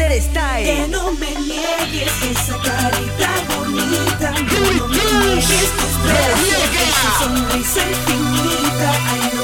Under Style. Que no me niegues esa carita bonita. No me niegues tus brazos, esa sonrisa infinita. Ay,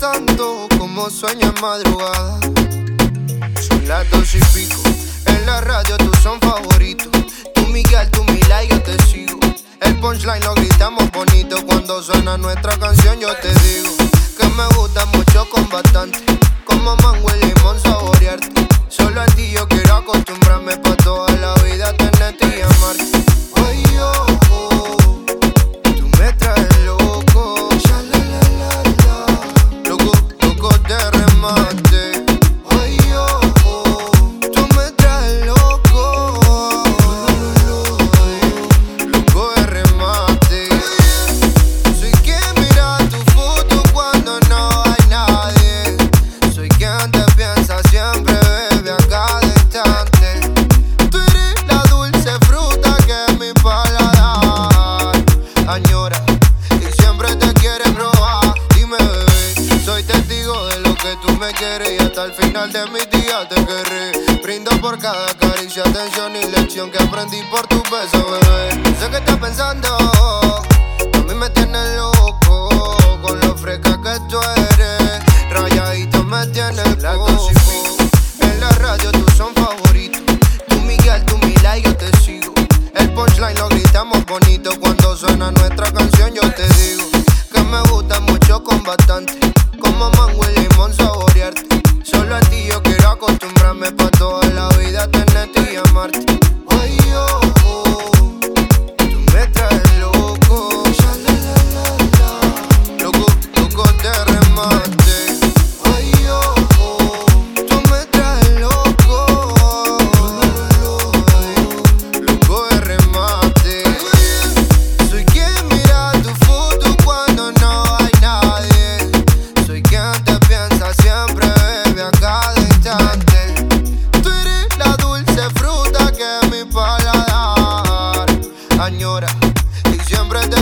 tanto como sueño en madrugada. Son las dos y pico. En la radio tú son favoritos. Tú Miguel, tú Mila y yo te sigo. El punchline lo gritamos bonito. Cuando suena nuestra canción, yo te digo que me gusta mucho con bastante. Como mango y limón saborearte. Solo a ti yo quiero acostumbrarme pa' toda la vida. caricia, atención y lección que aprendí por tu beso, bebé. Sé que estás pensando, a mí me tienes loco, con lo fresca que tú eres, rayadito me tienes loco. En la radio tú son favoritos, tú Miguel, tú Mila y yo te sigo. El punchline lo gritamos bonito cuando suena nuestra canción, yo te digo que me gusta mucho con bastante.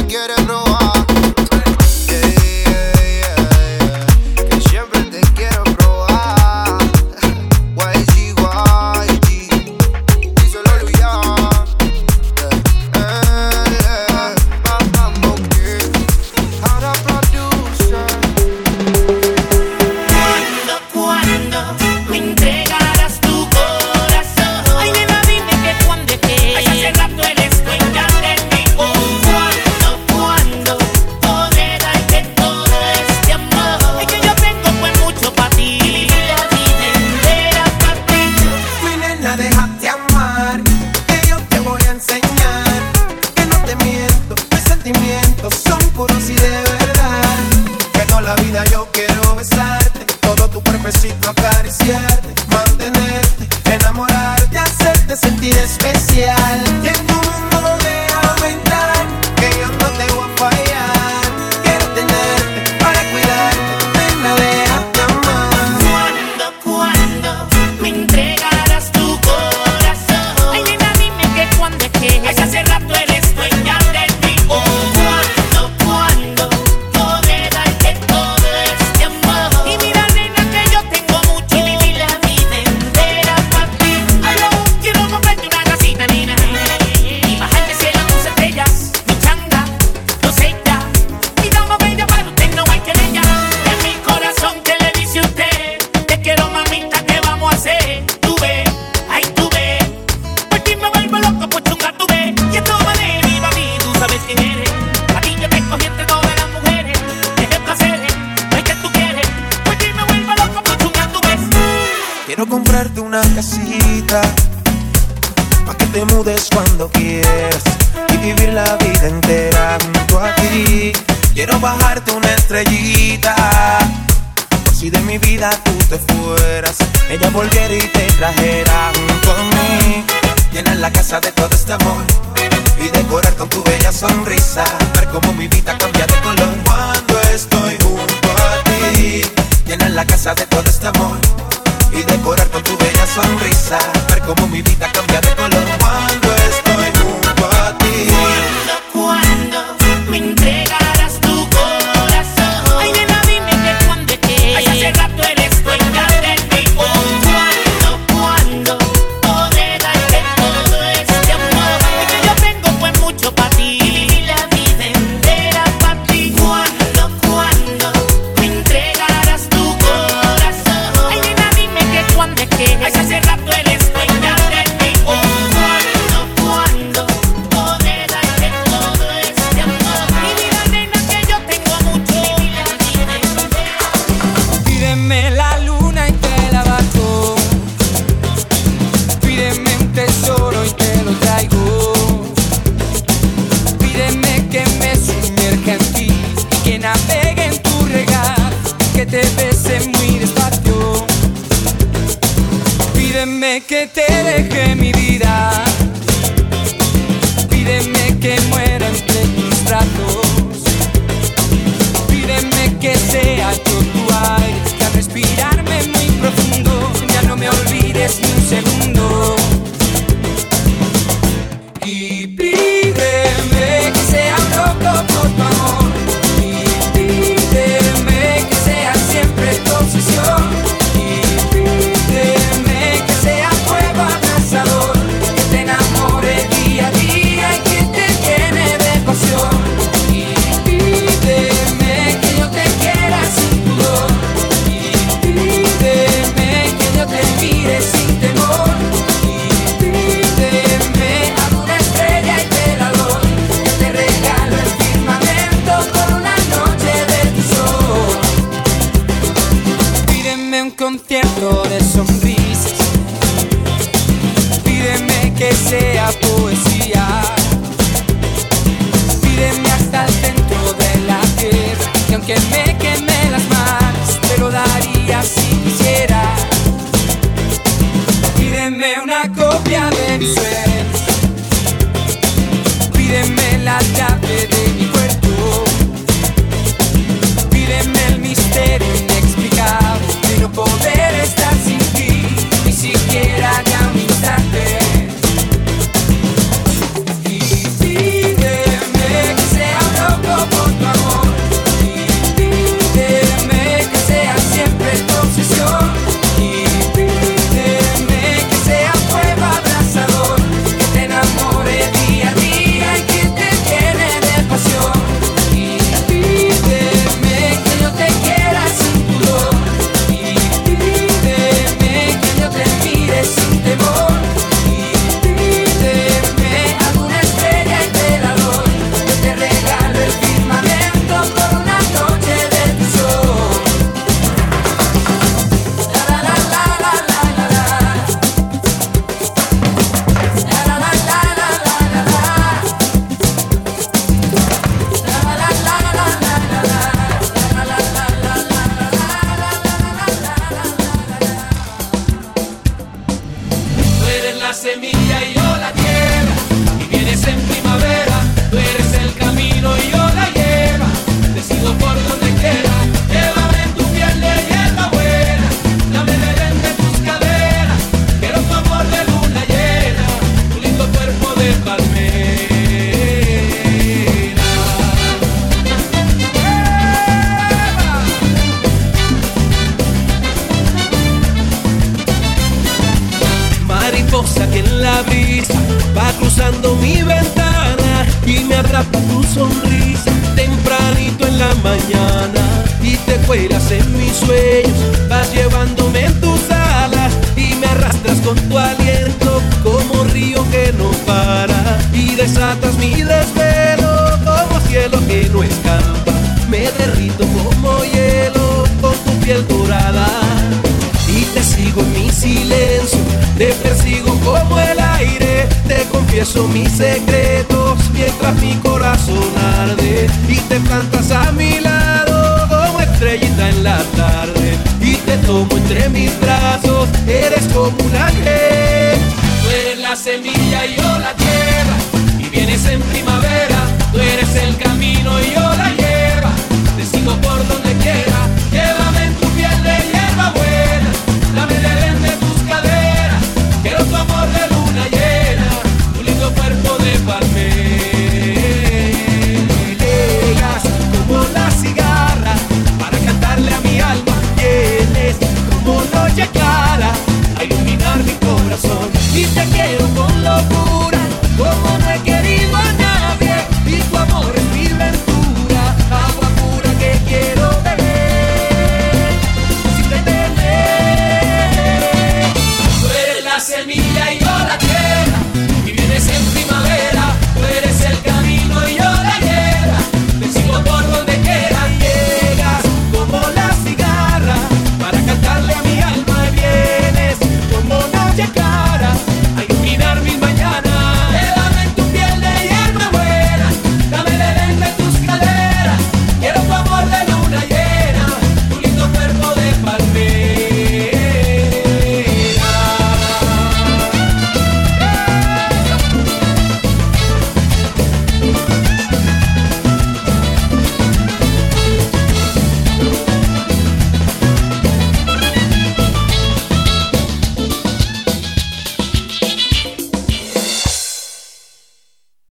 quieres, bro. Quiero comprarte una casita Pa' que te mudes cuando quieras Y vivir la vida entera junto a ti. Quiero bajarte una estrellita Por si de mi vida tú te fueras. Ella volviera y te trajera junto a mí. Llenar la casa de todo este amor Pídeme que te deje mi vida. Pídeme que muera entre tus brazos. Pídeme que sea yo tu aire. Que al respirarme muy profundo ya no me olvides ni un segundo. de sonrisas. Pídeme que sea poesía. Pídeme hasta el centro de la tierra. Que aunque me queme las manos, te lo daría si quisiera. Pídeme una copia de mi sueño. en mis sueños, vas llevándome en tus alas y me arrastras con tu aliento como río que no para y desatas mi desvelo como cielo que no escapa. Me derrito como hielo con tu piel dorada y te sigo en mi silencio, te persigo como el aire, te confieso mis secretos mientras mi corazón arde y te plantas a mi lado estrellita en la tarde y te tomo entre mis brazos, eres como una gel. Tú eres la semilla y yo la tierra, y vienes en primavera, tú eres el camino y yo la